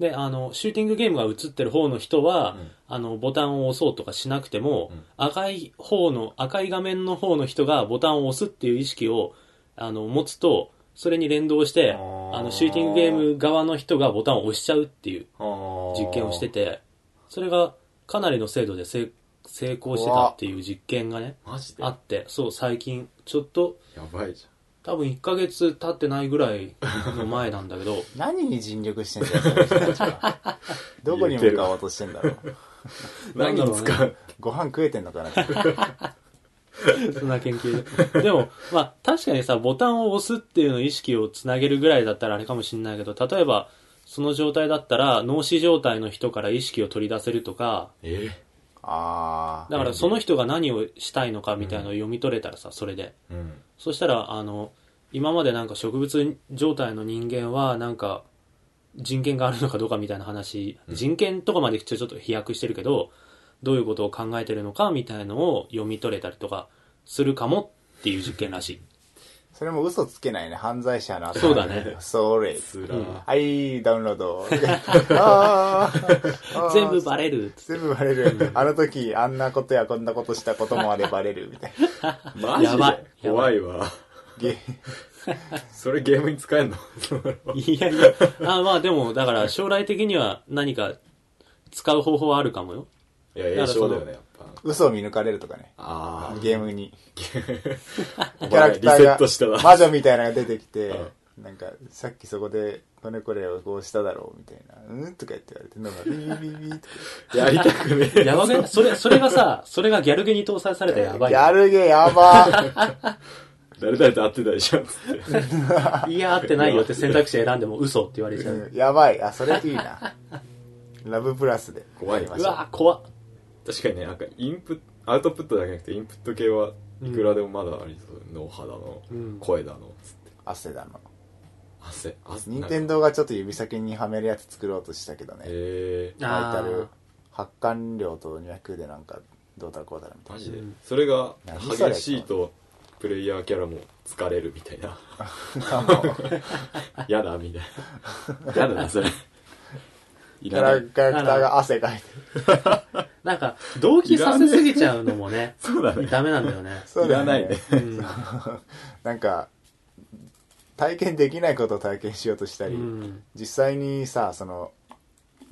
で、あの、シューティングゲームが映ってる方の人は、うん。あの、ボタンを押そうとかしなくても、うん。赤い方の、赤い画面の方の人がボタンを押すっていう意識を、あの、持つと、それに連動して、あの、シューティングゲーム側の人がボタンを押しちゃうっていう実験をしてて、それがかなりの精度で成成功してたっていう実験がね、マジで？あって、そう、最近、ちょっと、やばいじ多分1ヶ月経ってないぐらいの前なんだけど、何に尽力してんだよ、その人たちは。どこに向かおうとしてんだろう。ゃん何に使うご飯食えてんのかな そんな研究で。でも、まあ、確かにさ、ボタンを押すっていうの意識をつなげるぐらいだったらあれかもしれないけど、例えば、その状態だったら、脳死状態の人から意識を取り出せるとか、えあー。だからその人が何をしたいのかみたいなのを読み取れたらさ、それで。うんそしたら、あの、今までなんか植物状態の人間は、なんか、人権があるのかどうかみたいな話、人権とかまでちょっと飛躍してるけど、どういうことを考えてるのかみたいのを読み取れたりとかするかもっていう実験らしい。それも嘘つけないね、犯罪者の頭そうだね。それ。はい、ダウンロード。あー。あ ー全部バレる。全部バレる。あの時、あんなことやこんなことしたこともあれバレる、みたいな。マジで？やばい。怖いわ。ゲそれゲームに使えんの？いやいや、あまあでも、だから将来的には何か使う方法はあるかもよ。いや栄唱だよねやっぱ嘘を見抜かれるとかね。あゲームに。キキャラクターリセットしたがな魔女みたいなのが出てきて、なんか、さっきそこで、これこれをこうしただろう、みたいな。うんとか言って言われて、なんか、ビービービーとか。やりたくねえやばくそれ、それがさ、それがギャルゲに搭載されたらやばいよ。やるげやば誰々と会ってたでしょつっていや、合ってないよって選択肢選んでも嘘って言われちゃう。うんやばい。あ、それいいな。ラブプラスで。怖いうわ怖っ。確かにねなんかインプアウトプットだけじゃなくてインプット系はいくらでもまだありそう。脳波だの、うん。声だのつって。汗だの。汗汗。任天堂がちょっと指先にはめるやつ作ろうとしたけどね。え。ー、書いてあるあ発汗量と脈でなんかどうだこうだみたいマジで、うんそれが何それ？激しいとプレイヤーキャラも疲れるみたいな。嫌 だみたいな。嫌だなそれ。いキャラクターが汗かいてる。なんか、同期させすぎちゃうのもね、そうだねダメなんだよね。そうだよいらないねうん。なんか、体験できないことを体験しようとしたり、うん実際にさ、その、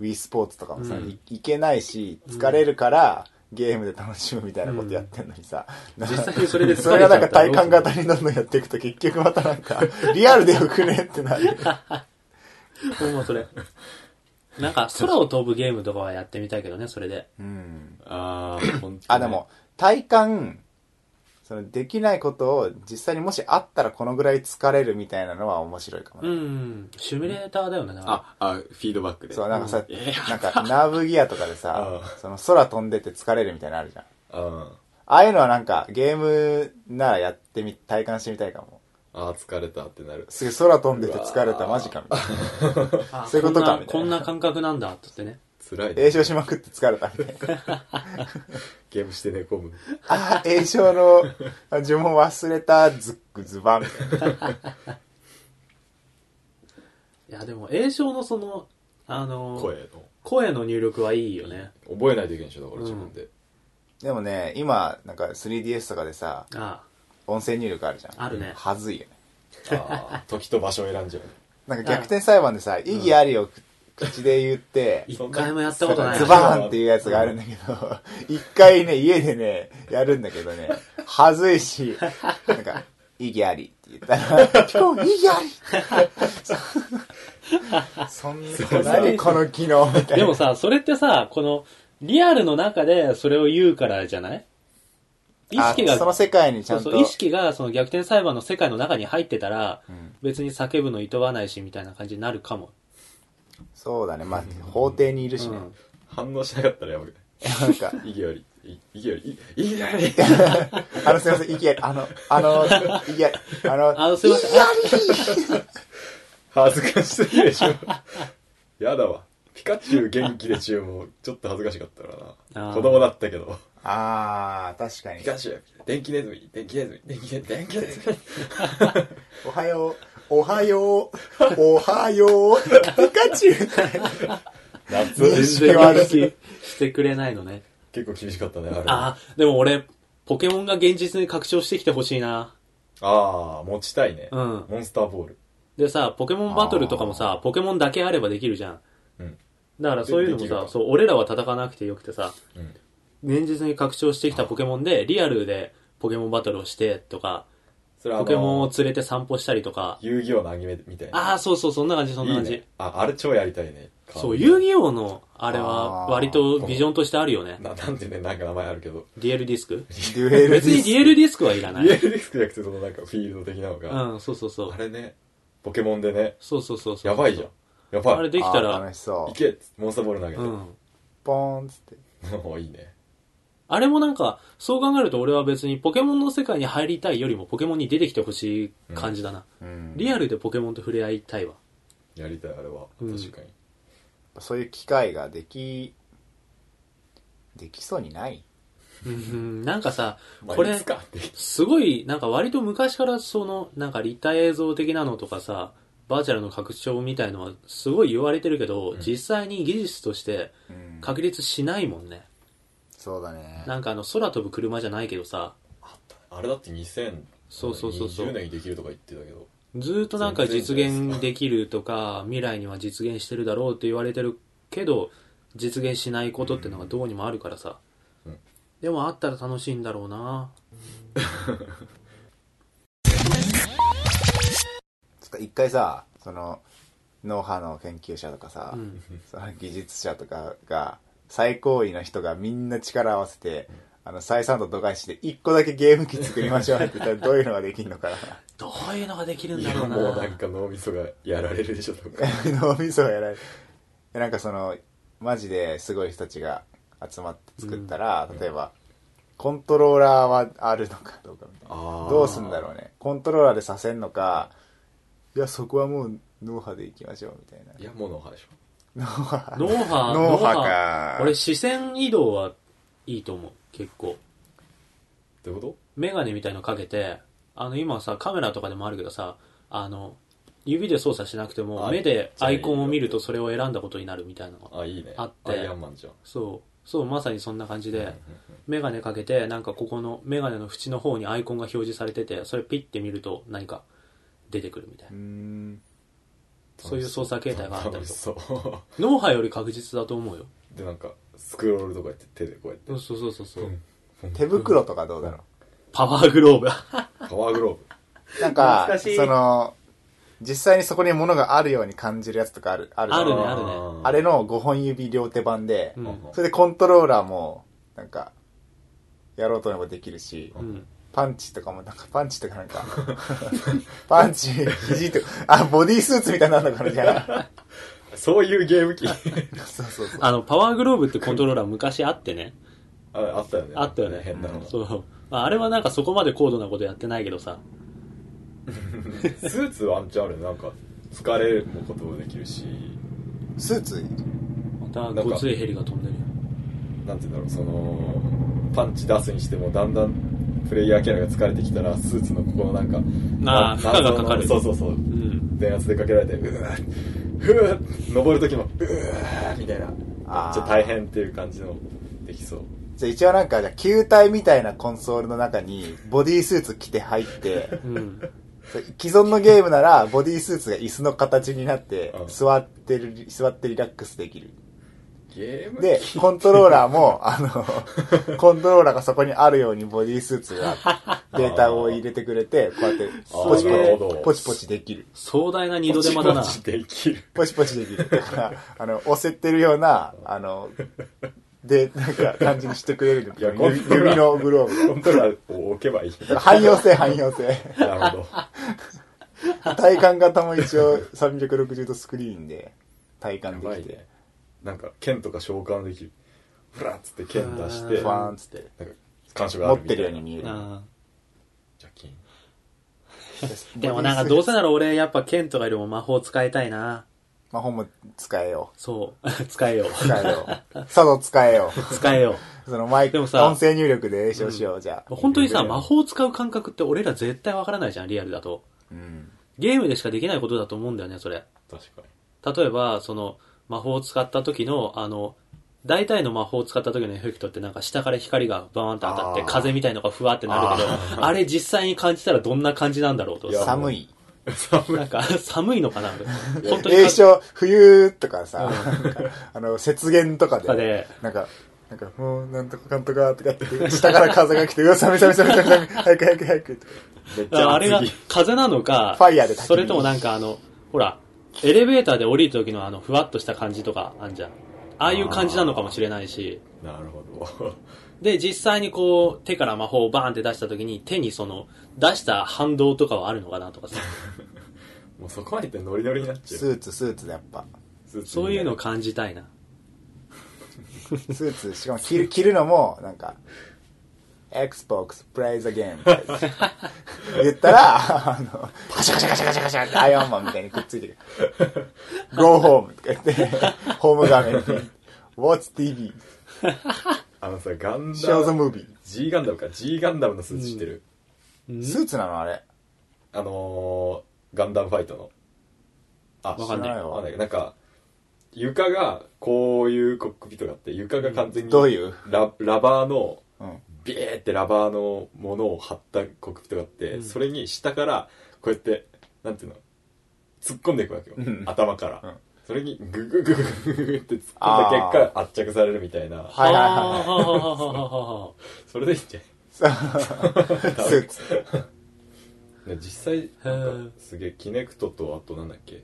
Wii スポーツとかもさ、うんいいけないし、疲れるから、ゲームで楽しむみたいなことやってんのにさ、な実際にそれで疲れちそれがなんか体感型にどんどんやっていくと結局またなんか、リアルでよくねってなる。もうそれ。なんか、空を飛ぶゲームとかはやってみたいけどね、それで。うん。あー ほんとねあ、でも、体感、そのできないことを実際にもしあったらこのぐらい疲れるみたいなのは面白いかもうね。ん。シミュレーターだよね、だかああフィードバックでそう、なんかさ、えーなんかナーブギアとかでさ う、その空飛んでて疲れるみたいなのあるじゃん。あああいうのはなんかゲームならやってみ、体感してみたいかも。あー疲れたってなるすげえ空飛んでて疲れたマジかみたいな。ら。そういうことかこんなみたいなこんな感覚なんだ、ってね。辛いね栄唱しまくって疲れたみたいな。ゲームして寝込むああ、栄唱の呪文忘れた、ズックズバン いや、でも、栄唱のその、あの、声の声の入力はいいよね。覚えないといけないでしょだから自分で、でもね、今、なんか 3DS とかでさ、あ音声入力あるじゃん。あるね。はずいよね。ああ時と場所を選んじゃうなんか逆転裁判でさ、意義ありを口で言って、一回もやったことない。ズバーンっていうやつがあるんだけど、一回ね、家でね、やるんだけどね、はずいし、なんか、意義ありって言ったら、ピコン、意義あり。そんな、何この機能みたいな。でもさ、それってさ、この、リアルの中でそれを言うからじゃない？意識が、あその世界にちゃと。そうそう、意識がその逆転裁判の世界の中に入ってたら、ん別に叫ぶの厭わないし、みたいな感じになるかも。そうだね、まあ、法廷にいるしね。うん反応しなかったらやばくないなんか、意義ありいいきなり、いいきなり。あの、すいません、いきなり、あの、あの、いきなり、あの、あの、すいません。あ恥ずかしすぎるでしょ。やだわ。ピカチュウ元気でチュウもちょっと恥ずかしかったからな。子供だったけど。あー、確かにピ。カチュウ、電気ネズミ、電気ネズミ、電気ネズミ、電気ネズミ。おはよう、おはよう、おはよう、ピカチュウ。夏。認全然認識してくれないのね。結構厳しかったね、あれ。あああ、でも俺、ポケモンが現実に拡張してきてほしいな。あー、持ちたいね。うん。モンスターボール。でさ、ポケモンバトルとかもさ、ポケモンだけあればできるじゃん。うん。だからそういうのもさ、でできるかそう、俺らは戦わなくてよくてさ、うん。現実に拡張してきたポケモンで、リアルでポケモンバトルをしてとか、それはあポケモンをの、連れて散歩したりとか、遊戯王のアニメみたいな。ああ、そうそう、そんな感じ、そんな感じ。いいね。あ、あれ超やりたいね。そう、遊戯戯王の、あれは、あー割とビジョンとしてあるよね。な、なんてね、なんか名前あるけど。デュエルディスク？デュエル別にデュエルディスクはいらない。リアルディスクじゃなくて、そのなんかフィールド的なのが。うん、そうそうそうあ。れね、ポケモンでね、そうそうそうそう。やばいじゃん。やばい。あれできたあーら、楽しそう。いけモンスターボール投げて。うん。ポーンっつって。もういいね。あれもなんか、そう考えると俺は別にポケモンの世界に入りたいよりもポケモンに出てきてほしい感じだな。うんリアルでポケモンと触れ合いたいわ。やりたい、あれは。うん確かに。そういう機会ができ、できそうにない？うん、なんかさ、まあこれいつ、かって。すごい、なんか割と昔からその、なんか立体映像的なのとかさ、バーチャルの拡張みたいのはすごい言われてるけど、ん実際に技術としてうん確立しないもんね。そうだね。なんかあの、空飛ぶ車じゃないけどさ、あれだって2020そうそうそうそう年にできるとか言ってたけど。ずーっとなんか実現できるとか、未来には実現してるだろうって言われてるけど、実現しないことってのがどうにもあるからさ。うんでもあったら楽しいんだろうな つか一回さ、その、脳波の研究者とかさ、うん。その技術者とかが、最高位の人がみんな力を合わせて、あの、採算と度外視で一個だけゲーム機作りましょうって言ったらどういうのができるのかな。どういうのができるんだろうなもうなんか脳みそがやられるでしょ、とか。脳みそがやられる。でなんかその、マジですごい人たちが集まって作ったら、例えば、コントローラーはあるのかどうかみたいな。どうすんだろうね。コントローラーでさせんのか、いや、そこはもう脳波でいきましょうみたいな。いや、もう脳波でしょ。脳波。脳波、脳波か。俺視線移動はいいと思う。結構。どういうこメガネみたいのかけて、あの今さ、カメラとかでもあるけどさ、あの、指で操作しなくても、あ目でアイコンを見るとそれを選んだことになるみたいなのが。とあ、いいね。あってアイアンマンじゃん。そう。そう、まさにそんな感じで、メガネかけて、なんかここのメガネの縁の方にアイコンが表示されてて、それピッて見ると何か出てくるみたいうな。そういう操作形態があったりとか。そう。脳波より確実だと思うよ。で、なんか、スクロールとかやって手でこうやってう。んそうそうそうそう。手袋とかどうだろパワーグローブ。パワーグローブ。う。なんかその、実際にそこに物があるように感じるやつとかある、あるあるねあるねあれの5本指両手版で、うんそれでコントローラーも、なんか、やろうと思えばできるし、うん。パンチとかも、なんかパンチとかなんか、パンチ、肘とか、あ、ボディースーツみたいになるのかな、じゃそういうゲーム機。あ。そうそうそう。あの、パワーグローブってコントローラー昔あってね。ああったよね。あったよね。変なの。そう。まあ、あれはなんかそこまで高度なことやってないけどさ。スーツワンチャンあるね。なんか、疲れることもできるし、スーツ？またごついヘリが飛んでるよ。なんて言うんだろう、その、パンチ出すにしても、だんだんプレイヤーキャラが疲れてきたら、スーツのここのなんか、ああ、負荷がかかる。そうそうそう。うん。電圧でかけられて、うわふわ登るときも、うわみたいな。めっあーちゃ大変っていう感じの、できそう。じゃあ一応なんか、じゃあ球体みたいなコンソールの中に、ボディースーツ着て入って、うん。既存のゲームなら、ボディースーツが椅子の形になってう、ん座ってる、座ってリラックスできる。で、コントローラーも、あの、コントローラーがそこにあるようにボディースーツが、データを入れてくれて、こうやって、ポチポチ、どポチポチできる。壮大な二度手間だなポ。チポチできる。ポチポチできる。だから、あの、押せてるような、あの、で、なんか、感じにしてくれるいや指のグローブコントローラーを置けばいい。が。汎用性、汎用性。なるほど。体感型も一応360度スクリーンで体や感できて。なんか、剣とか召喚できる。フラッつって剣出してファーンっつってなんか感触があるみたいな持ってるように見えるうんじゃあ金 でもなんかどうせなら俺やっぱケントがいるも魔法使いたいな。魔法も使えよそ う。使えよう。う使えようさぞ使えよう使えよそのマイクでもさ音声入力で詠唱しよう、じゃあう。本当にさ、魔法使う感覚って俺ら絶対わからないじゃん、リアルだと。うんゲームでしかできないことだと思うんだよね、それ。確かに例えば、その、魔法を使った時の、あの、大体の魔法を使った時のエフェクトってなんか下から光がバーンと当たって風みたいのがふわってなるけど、あれ実際に感じたらどんな感じなんだろうと寒い。なんか寒いのかな 本当に。詠唱冬とかさ、あの雪原とかでなんかなんか、もう、なんとかかんとか、とかって、下から風が来て、うわ、寒い寒い寒い寒い早く早く早く、あれが風なのか、ファイヤーでそれともなんかあの、ほら、エレベーターで降りる時のあの、ふわっとした感じとかあんじゃん。ああいう感じなのかもしれないし、なるほどで、実際にこう、手から魔法をバーンって出した時に、手にその、出した反動とかはあるのかなとかさ、もうそこまでいってノリノリになっちゃうスーツ、スーツでやっぱ。スーツそういうのを感じたいな。スーツ、しかも着る着るのも、なんか、Xbox play the game 言ったら、あの、パシャカシャカシャカシャカシャってアイアンマンみたいにくっついてくる。Go home とか言って、ホーム画面に、Watch TV, あのさガン show ダ the ム movie. G ガンダムか。G ガンダムのスーツ知ってる、スーツなのあれ。あのー、ガンダムファイトの。あわかんない。知らわ。かんななんか床がこういうコックピットがあって床が完全にどういう？ララバーのうん。ビエーってラバーのものを貼ったコックピットがあって、うん。それに下からこうやってなんていうの突っ込んでいくわけよ、うん。頭から、うん。それにグググググググって突っ込んだ結果圧着されるみたいな。はいはいはい。は それでいいんじゃ スーツ。ないね実際なんかすげえキネクトとあとなんだっけ？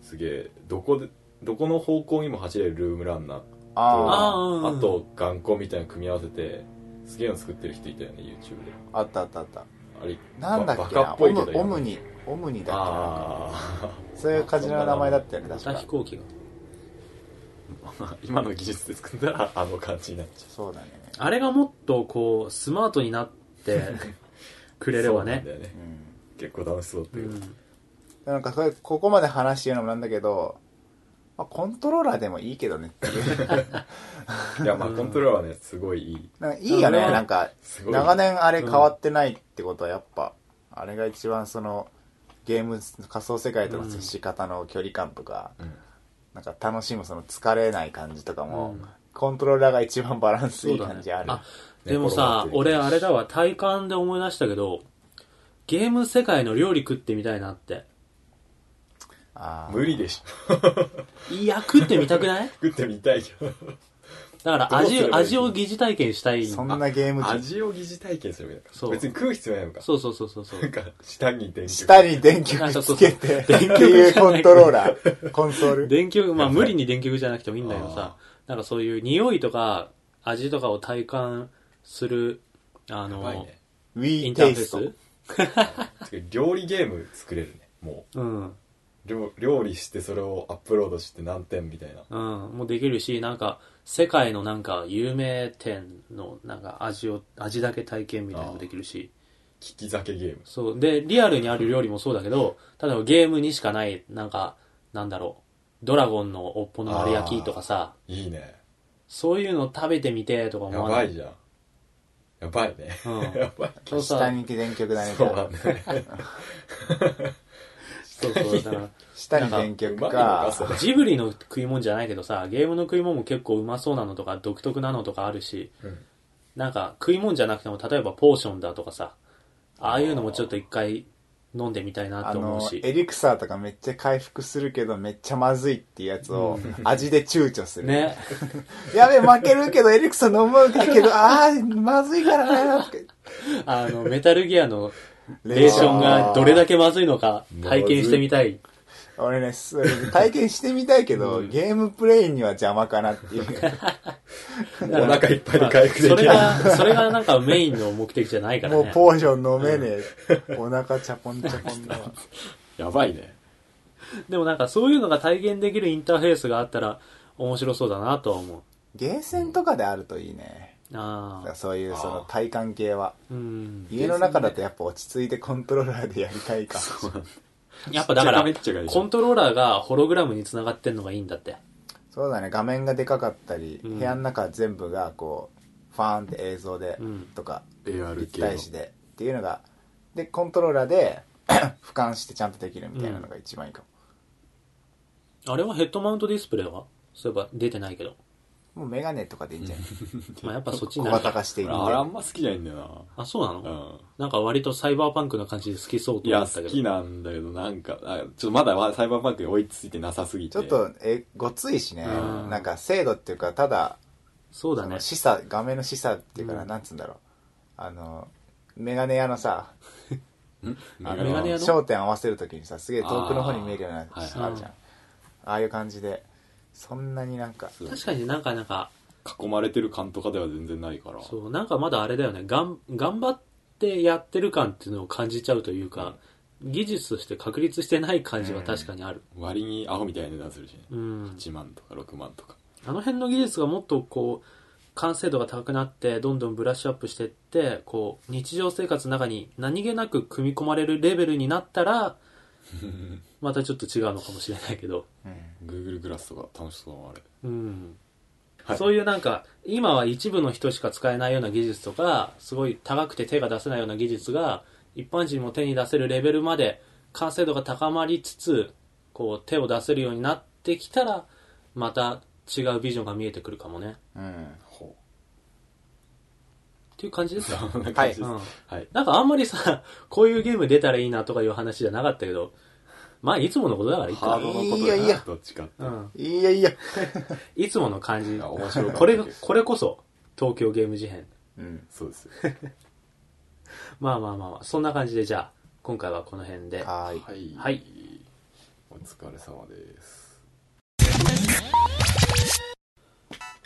すげえどこでどこの方向にも走れるルームランナーとああー。うんあと眼光みたいなの組み合わせてすげえの作ってる人いたよね YouTube であ、あったあったあった。あれなんだっけな？オムオムニ、オムニだっああけそういう感じの名前だったよね、ま確かた飛。行機が。今の技術で作ったらあの感じになっちゃそうだね。あれがもっとこう、スマートになって くうれればねねうん。結構楽しそうだったけど、うん。なんかこれ、ここまで話してるのもなんだけど、まあ、コントローラーでもいいけどねっていう。いやまあコントローラーはねすごいいい。なんかいいよね、うん。なんか、すごい。長年あれ変わってないってことはやっぱ、あれが一番その、ゲーム、仮想世界との接し方の距離感とか、うん。なんか楽しむその疲れない感じとかも、うん。コントローラーが一番バランスいい感じある。あ、でもさ、俺あれだわ、体感で思い出したけど、ゲーム世界の料理食ってみたいなって。あー。無理でしょ。いや、食ってみたくない？作ってみたいけど。だからどうすれ味、ばいい味を疑似体験したい。そんなゲーム機味を疑似体験すればいいのか。そう。別に食う必要ないのか。そうそうそうそうそう。なん。か下に電下に電極つけて、っていう。コントローラー、コンソール。電極、まあ無理に電極じゃなくてもいいんだけどさ、なんかそういう匂いとか味とかを体感する、あの、やばいね。イ Wii ンター。フェース？料理ゲーム作れるね。もうん。う料料理してそれをアップロードして何点みたいなうん。もうできるし、なんか、世界のなんか有名店のなんか味を、味だけ体験みたいなのもできるし。利き酒ゲームそう。で、リアルにある料理もそうだけど、例えばゲームにしかない、なんか、なんだろう、ドラゴンの尾っぽの丸焼きとかさ、いいねそういうの食べてみてとか思わない？やばいじゃんやばいね、うん やばいそうさ下に電極だね。そうだねそうそう、だから、下に電極かジブリの食い物じゃないけどさ、ゲームの食い物も結構うまそうなのとか、独特なのとかあるし、うんなんか食い物じゃなくても、例えばポーションだとかさ、ああいうのもちょっと一回飲んでみたいなあのって思うし、。エリクサーとかめっちゃ回復するけど、めっちゃまずいっていうやつを、味で躊躇する。ね。やべえ、負けるけど、エリクサー飲むけど、あー、まずいからね。あの、メタルギアのレーションがどれだけまずいのか体験してみたい。俺ね、それ体験してみたいけど、ゲームプレイには邪魔かなっていう。お腹いっぱいで回復でそれきないが、それがなんかメインの目的じゃないからね。もうポーション飲めねえ。お腹チャポンチャポンだわ。やばいねでもなんかそういうのが体験できるインターフェースがあったら面白そうだなとは思う。ゲーセンとかであるといいね。ああ。そういうその体感系は。うん。家の中だとやっぱ落ち着いてコントローラーでやりたいか。やっぱだからコントローラーがホログラムに繋がってんのがいいんだって。そうだね、画面がでかかったり、うん部屋の中全部がこう、ファーンって映像で、うんとか、AR 立体視でっていうのが、で、コントローラーで 俯瞰してちゃんとできるみたいなのが一番いいかも。あれはヘッドマウントディスプレイは？そういえば出てないけど。もうメガネとかでいいんじゃない？まあやっぱそっちに小な。型化していいんで。あれあんま好きじゃないんだよあ、そうなの、な。うん。なんか割とサイバーパンクな感じで好きそうといや、思ったけど。好きなんだけど、なんか、あちょっとまだサイバーパンクに追いついてなさすぎて。ちょっと、え、ごついしね、うんなんか精度っていうか、ただ、そうだね。示唆、画面の示唆っていうかな、うんなんつうんだろう。あの、メガネ屋のさ、あのメガネ屋の？焦点合わせるときにさ、すげえ遠くの方に見えるようなあーはいあるじゃん。ああいう感じで、そんなになんか、そう確かになんかなんか、囲まれてる感とかでは全然ないから。そう、なんかまだあれだよね。がん、頑張ってやってる感っていうのを感じちゃうというか、技術として確立してない感じは確かにある。割にアホみたいな値段するしね。うん。1万とか6万とか。あの辺の技術がもっとこう、完成度が高くなって、どんどんブラッシュアップしていって、こう、日常生活の中に何気なく組み込まれるレベルになったら、またちょっと違うのかもしれないけど。うん。Google グラスとか楽しそうなあれ。うん。はいそういうなんか、今は一部の人しか使えないような技術とか、すごい高くて手が出せないような技術が、一般人も手に出せるレベルまで完成度が高まりつつ、こう手を出せるようになってきたら、また違うビジョンが見えてくるかもね。うん。ほっていう感じですよ。う。こんな感じです。うんはい。なんかあんまりさ、こういうゲーム出たらいいなとかいう話じゃなかったけど、まあいつものことだからいいか。ハードのこといやいやどっちかって。うん。いやいや。いつもの感じ。面白かったこれが、これこそ、東京ゲーム事変。うん。そうです。まあまあまあまあ、そんな感じでじゃあ、今回はこの辺で。はい。はい。お疲れ様です。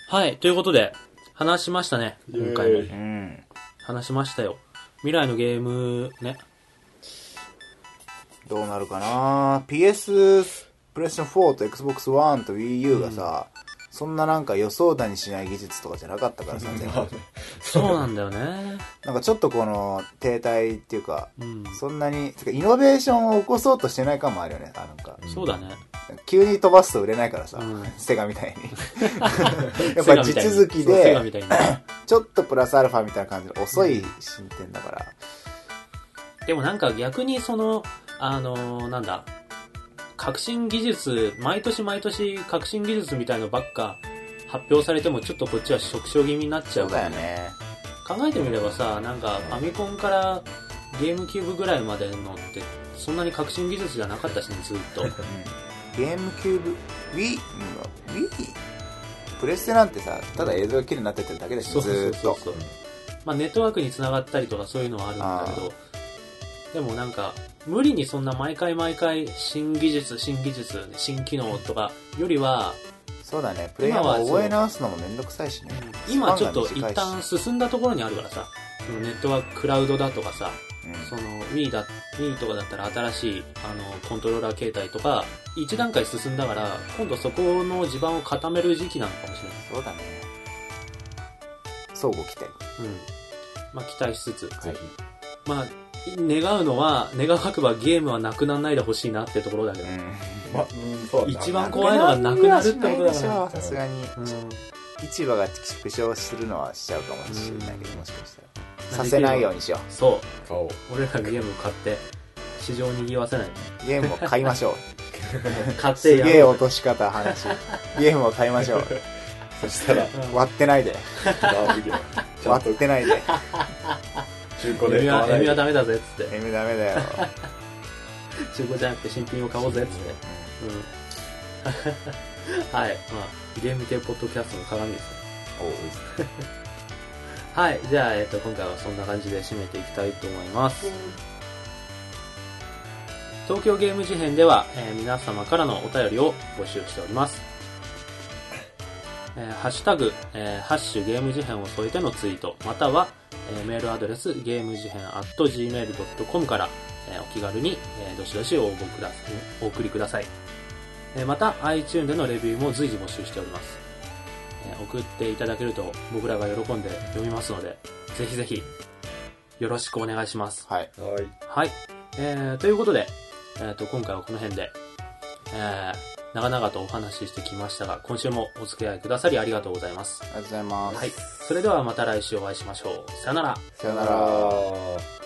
はい、ということで、話しましたね、今回も。話しましたよ。未来のゲーム、ね。どうなるかな？PS、プレステ4と Xbox One と Wii U がさ、そんななんか予想だにしない技術とかじゃなかったからさ、全 部そうなんだよね。なんかちょっとこの停滞っていうか、うん。そんなに、てかイノベーションを起こそうとしてない感もあるよね。あなんか、そうだね。急に飛ばすと売れないからさ、うんセガみたいに。やっぱ地続きで。ちょっとプラスアルファみたいな感じで遅い進展だから。でもなんか逆にその、あのーなんだ、革新技術、毎年毎年革新技術みたいのばっか発表されてもちょっとこっちは縮小気味になっちゃそううからだよね。考えてみればさ、なんかファミコンからゲームキューブぐらいまでのって、そんなに革新技術じゃなかったしね、ずっと。うんゲームキューブ、Wii、うん Wii? プレステなんてさ、ただ映像が綺麗になってってるだけだし、そうそうずーっと。そうそう。まあネットワークにつながったりとかそういうのはあるんだけど、でもなんか、無理にそんな毎回毎回新技術、新技術、新機能とかよりは、そうだね、プレイヤー今は覚え直すのもめんどくさいしね。今ちょっと一旦進んだところにあるからさ、ネットワーククラウドだとかさ、うんその Wii だ、Wii とかだったら新しいあのコントローラー形態とか、一段階進んだから、今度そこの地盤を固める時期なのかもしれない。そうだね。相互期待。うん。まあ期待しつつ、はい。まあ、願うのは、願わくばゲームはなくならないでほしいなってところだけど。うん。ま、うん、そう一番怖いのはなくなるってことだしから。さすがに。うん市場が縮小するのはしちゃうかもしれないけど、もしかしたら。うんさせないようにしよそう。顔。俺らがゲームを買って、市場を賑わせない。う。ゲームを買いましょう。買っすてやろうげえ落とし方話。ゲームを買いましょう。そしたら、割ってないで。割とってないで。中古でエミは、買わないで。エミはダメだぜっつって。エミダメだよ。中古じゃなくて新品を買おうぜっつって。うん。はい。まあ、ゲーム系ポッドキャストの鏡ですね。はい。じゃあ、えっと、今回はそんな感じで締めていきたいと思います。東京ゲーム事変では、えー皆様からのお便りを募集しております。えーハッシュタグ、えーハッシュゲーム事変を添えてのツイート、または、えーメールアドレス、ゲーム事変 at gmail.com から、えーお気軽に、えーどしどし応募くだお送りください。えーまた、iTune でのレビューも随時募集しております。えー送っていただけると僕らが喜んで読みますので、ぜひぜひ、よろしくお願いします。はい。はい。はい。えー、ということで、えっ、と、今回はこの辺で、えー、長々とお話ししてきましたが、今週もお付き合いくださりありがとうございます。ありがとうございます。はい。それではまた来週お会いしましょう。さよなら。さよなら。